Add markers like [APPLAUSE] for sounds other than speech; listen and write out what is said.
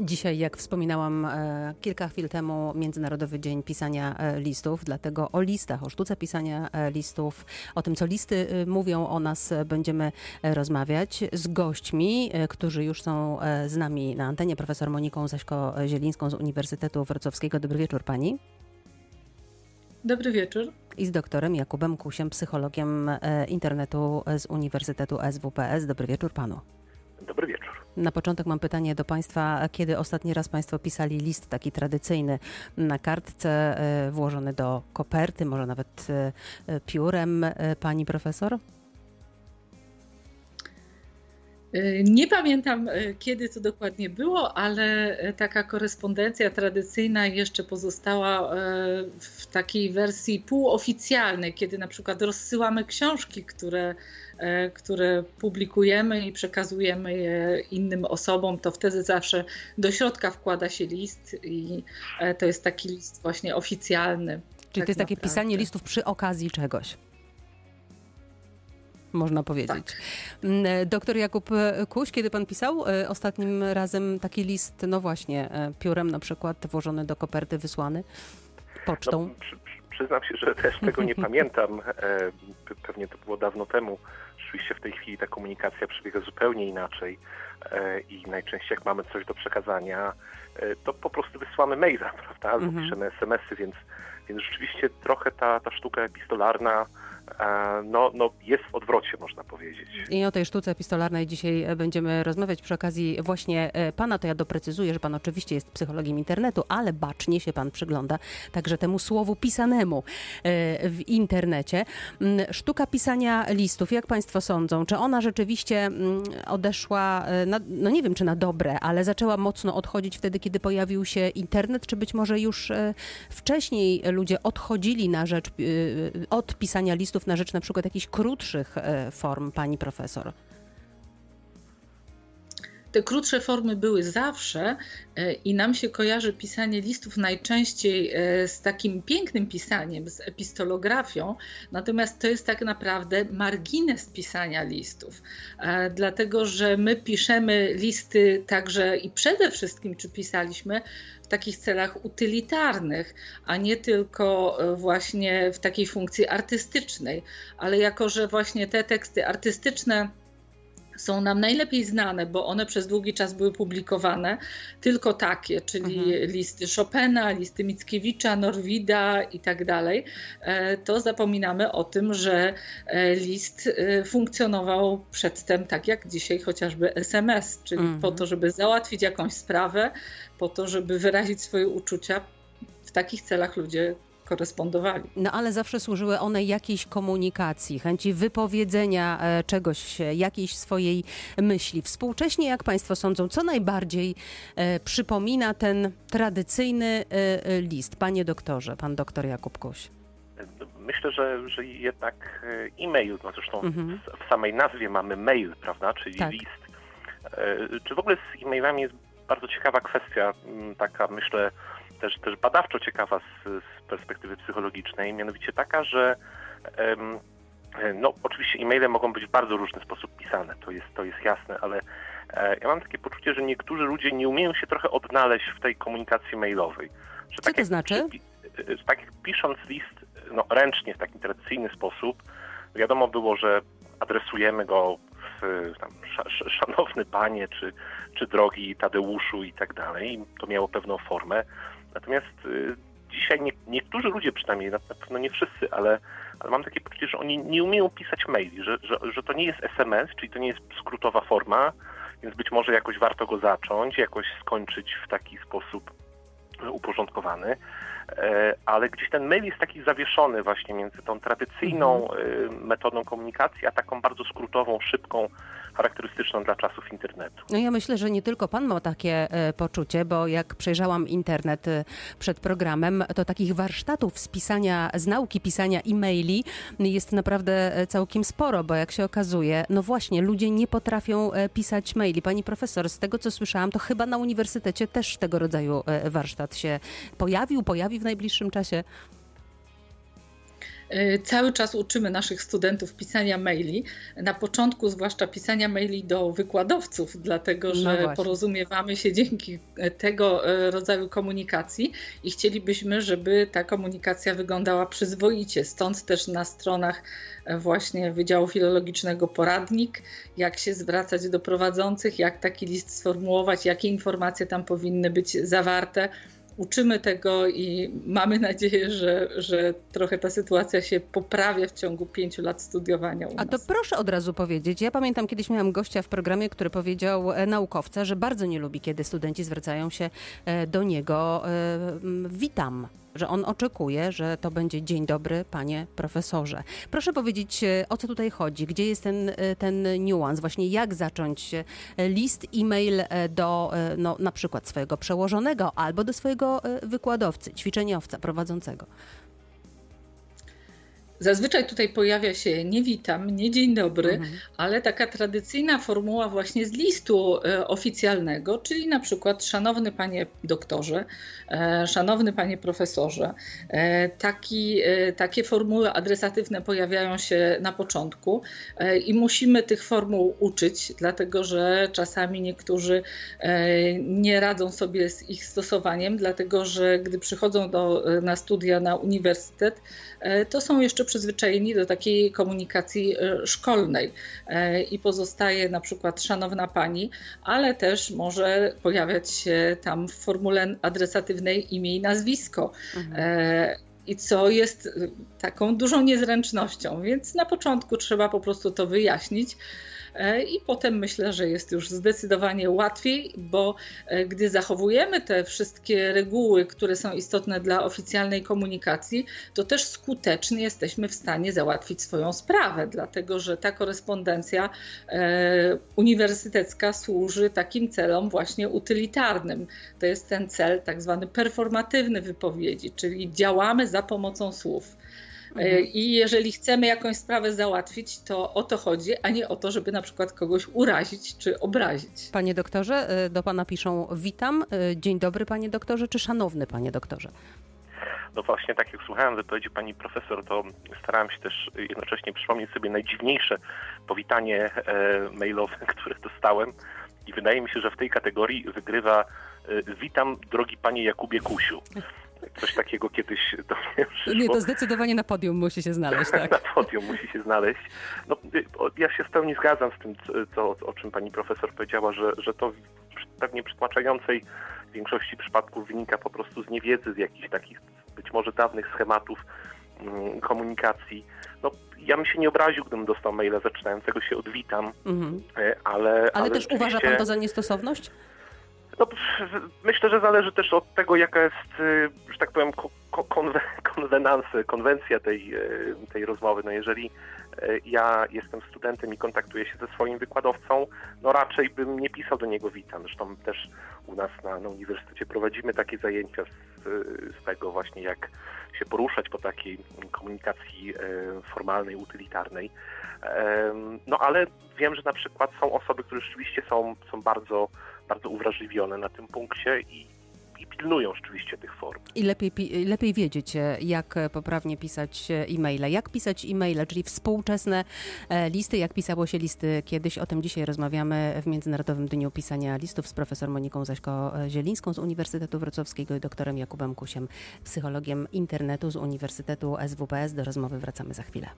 Dzisiaj, jak wspominałam e, kilka chwil temu, Międzynarodowy Dzień Pisania e, Listów, dlatego o listach, o sztuce pisania e, listów, o tym, co listy mówią o nas, będziemy rozmawiać z gośćmi, którzy już są z nami na antenie, profesor Moniką Zaśko-Zielińską z Uniwersytetu Wrocławskiego. Dobry wieczór pani. Dobry wieczór. I z doktorem Jakubem Kusiem, psychologiem internetu z Uniwersytetu SWPS. Dobry wieczór panu. Dobry wieczór. Na początek mam pytanie do Państwa. Kiedy ostatni raz Państwo pisali list taki tradycyjny na kartce, e, włożony do koperty, może nawet e, e, piórem, Pani Profesor? Nie pamiętam, kiedy to dokładnie było, ale taka korespondencja tradycyjna jeszcze pozostała w takiej wersji półoficjalnej, kiedy na przykład rozsyłamy książki, które, które publikujemy i przekazujemy je innym osobom, to wtedy zawsze do środka wkłada się list i e, to jest taki list właśnie oficjalny. Czyli Tak to jest takie naprawdę. pisanie listów przy okazji czegoś. Można powiedzieć. Mm, e, Doktor Jakub e, Kuś, kiedy Pan pisał e, ostatnim razem taki list, no właśnie, e, piórem na przykład, włożony do koperty, wysłany pocztą? No, przy, przy, przyznam się, że też tego nie [LAUGHS] pamiętam. E, pe- pewnie to było dawno temu. Rzeczywiście w tej chwili ta komunikacja przebiega zupełnie inaczej e, i najczęściej jak mamy coś do przekazania, e, to po prostu wysyłamy maila, [LAUGHS] prawda? Albo Mhm. piszemy SMS-y, więc, więc rzeczywiście trochę ta, ta sztuka epistolarna no, no, jest w odwrocie, można powiedzieć. I o tej sztuce epistolarnej dzisiaj e, będziemy rozmawiać przy okazji właśnie e, pana. To ja doprecyzuję, że pan oczywiście jest psychologiem internetu, ale bacznie się pan przygląda także temu słowu pisanemu e, w internecie. Mm, Sztuka pisania listów, jak państwo sądzą, czy ona rzeczywiście mm, odeszła, e, na, no nie wiem czy na dobre, ale zaczęła mocno odchodzić wtedy, kiedy pojawił się internet, czy być może już e, wcześniej ludzie odchodzili na rzecz, e, od pisania listów na rzecz na przykład jakichś krótszych e, form, pani profesor? Te krótsze formy były zawsze e, i nam się kojarzy pisanie listów najczęściej e, z takim pięknym pisaniem, z epistolografią, natomiast to jest tak naprawdę margines pisania listów, E, dlatego że my piszemy listy także i przede wszystkim, czy pisaliśmy w takich celach utylitarnych, a nie tylko właśnie w takiej funkcji artystycznej, ale jako że właśnie te teksty artystyczne są nam najlepiej znane, bo one przez długi czas były publikowane, tylko takie, czyli Mhm. listy Chopina, listy Mickiewicza, Norwida i tak dalej, e, to zapominamy o tym, że e, list e, funkcjonował przedtem tak jak dzisiaj chociażby SMS, czyli Mhm. po to, żeby załatwić jakąś sprawę, po to, żeby wyrazić swoje uczucia. W takich celach ludzie korespondowali. No ale zawsze służyły one jakiejś komunikacji, chęci wypowiedzenia e, czegoś, e, jakiejś swojej myśli. Współcześnie, jak Państwo sądzą, co najbardziej e, przypomina ten tradycyjny e, e, list? Panie doktorze, pan doktor Jakub Kuś. Myślę, że, że jednak e-mail, no zresztą Mhm. w, w samej nazwie mamy mail, prawda, czyli Tak. list. E, Czy w ogóle z e-mailami jest bardzo ciekawa kwestia, taka myślę też, też badawczo ciekawa z, z perspektywy psychologicznej, mianowicie taka, że em, no oczywiście e-maile mogą być w bardzo różny sposób pisane, to jest, to jest jasne, ale e, ja mam takie poczucie, że niektórzy ludzie nie umieją się trochę odnaleźć w tej komunikacji mailowej. Że Co to jak znaczy? przypi- e, że tak jak pisząc list no, ręcznie, w taki tradycyjny sposób, wiadomo było, że adresujemy go w tam, sz, sz, szanowny panie, czy, czy drogi Tadeuszu i tak dalej. I To miało pewną formę. Natomiast y, dzisiaj nie, niektórzy ludzie przynajmniej, na, pewno nie wszyscy, ale, ale mam takie poczucie, że oni nie umieją pisać maili, że, że, że to nie jest SMS, czyli to nie jest skrótowa forma, więc być może jakoś warto go zacząć, jakoś skończyć w taki sposób uporządkowany. E, ale gdzieś ten mail jest taki zawieszony właśnie między tą tradycyjną y, metodą komunikacji, a taką bardzo skrótową, szybką, charakterystyczną dla czasów internetu. No ja myślę, że nie tylko pan ma takie e, poczucie, bo jak przejrzałam internet e, przed programem, to takich warsztatów z pisania, z nauki pisania e-maili jest naprawdę e, całkiem sporo, bo jak się okazuje, no właśnie, ludzie nie potrafią e, pisać maili. Pani profesor, z tego co słyszałam, to chyba na uniwersytecie też tego rodzaju e, warsztat się pojawił, pojawi w najbliższym czasie. E, cały czas uczymy naszych studentów pisania maili. Na początku, zwłaszcza pisania maili do wykładowców, dlatego no że no porozumiewamy się dzięki e, tego e, rodzaju komunikacji i chcielibyśmy, żeby ta komunikacja wyglądała przyzwoicie. Stąd też na stronach właśnie Wydziału Filologicznego poradnik, jak się zwracać do prowadzących, jak taki list sformułować, jakie informacje tam powinny być zawarte uczymy tego i mamy nadzieję, że, że trochę ta sytuacja się poprawia w ciągu pięciu lat studiowania. A to proszę od razu powiedzieć. Ja pamiętam, kiedyś miałam gościa w programie, który powiedział e, naukowca, że bardzo nie lubi, kiedy studenci zwracają się e, do niego e, witam że on oczekuje, że to będzie dzień dobry, panie profesorze. Proszę powiedzieć, e, o co tutaj chodzi? Gdzie jest ten, e, ten niuans? Właśnie jak zacząć e, list, e-mail do no, na przykład swojego przełożonego albo do swojego wykładowcy, ćwiczeniowca, prowadzącego? Zazwyczaj tutaj pojawia się nie witam, nie dzień dobry, mhm. ale taka tradycyjna formuła właśnie z listu e, oficjalnego, czyli na przykład szanowny panie doktorze, e, szanowny panie profesorze. E, taki, takie formuły adresatywne pojawiają się na początku i musimy tych formuł uczyć, dlatego że czasami niektórzy nie radzą sobie z ich stosowaniem, dlatego że gdy przychodzą do, na studia na uniwersytet, to są jeszcze przyzwyczajeni do takiej komunikacji e, szkolnej e, i pozostaje na przykład szanowna pani, ale też może pojawiać się tam w formule adresatywnej imię i nazwisko. Mhm e, i co jest taką dużą niezręcznością, więc na początku trzeba po prostu to wyjaśnić. E, i potem myślę, że jest już zdecydowanie łatwiej, bo e, gdy zachowujemy te wszystkie reguły, które są istotne dla oficjalnej komunikacji, to też skutecznie jesteśmy w stanie załatwić swoją sprawę, dlatego że ta korespondencja e, uniwersytecka służy takim celom właśnie utylitarnym. To jest ten cel tak zwany performatywny wypowiedzi, czyli działamy za pomocą słów. E, mhm. I jeżeli chcemy jakąś sprawę załatwić, to o to chodzi, a nie o to, żeby na przykład kogoś urazić czy obrazić. Panie doktorze, e, do pana piszą witam, e, dzień dobry panie doktorze, czy szanowny panie doktorze? No właśnie, tak jak słuchałem wypowiedzi pani profesor, to starałem się też jednocześnie przypomnieć sobie najdziwniejsze powitanie mailowe, [LAUGHS] które dostałem. I wydaje mi się, że w tej kategorii wygrywa witam drogi panie Jakubie Kusiu. Coś takiego kiedyś do mnie [LAUGHS] przyszło. Nie, to zdecydowanie na podium musi się znaleźć, [LAUGHS] tak? na podium musi się znaleźć. No, ja się w pełni zgadzam z tym, co, o czym pani profesor powiedziała, że, że to w pewnie przytłaczającej większości przypadków wynika po prostu z niewiedzy, z jakichś takich być może dawnych schematów mm, komunikacji. No, ja bym się nie obraził, gdybym dostał maila zaczynającego się od witam, mhm. E, ale... Ale, ale też uważa pan to za niestosowność? No, myślę, że zależy też od tego, jaka jest, y, że tak powiem, [LAUGHS] konwenanse, konwencja tej, y, tej rozmowy. No jeżeli y, ja jestem studentem i kontaktuję się ze swoim wykładowcą, no raczej bym nie pisał do niego witam. Zresztą też u nas na, na uniwersytecie prowadzimy takie zajęcia z, z tego właśnie, jak się poruszać po takiej komunikacji formalnej, utylitarnej. No ale wiem, że na przykład są osoby, które rzeczywiście są, są bardzo bardzo uwrażliwione na tym punkcie i, i pilnują rzeczywiście tych form. I lepiej, lepiej wiedzieć, e, jak poprawnie pisać e, e-maile. Jak pisać e-maile, czyli współczesne e, listy, jak pisało się listy kiedyś. O tym dzisiaj rozmawiamy w Międzynarodowym Dniu Pisania Listów z profesor Moniką Zaśko-Zielińską z Uniwersytetu Wrocławskiego i doktorem Jakubem Kusiem, psychologiem internetu z Uniwersytetu SWPS. Do rozmowy wracamy za chwilę.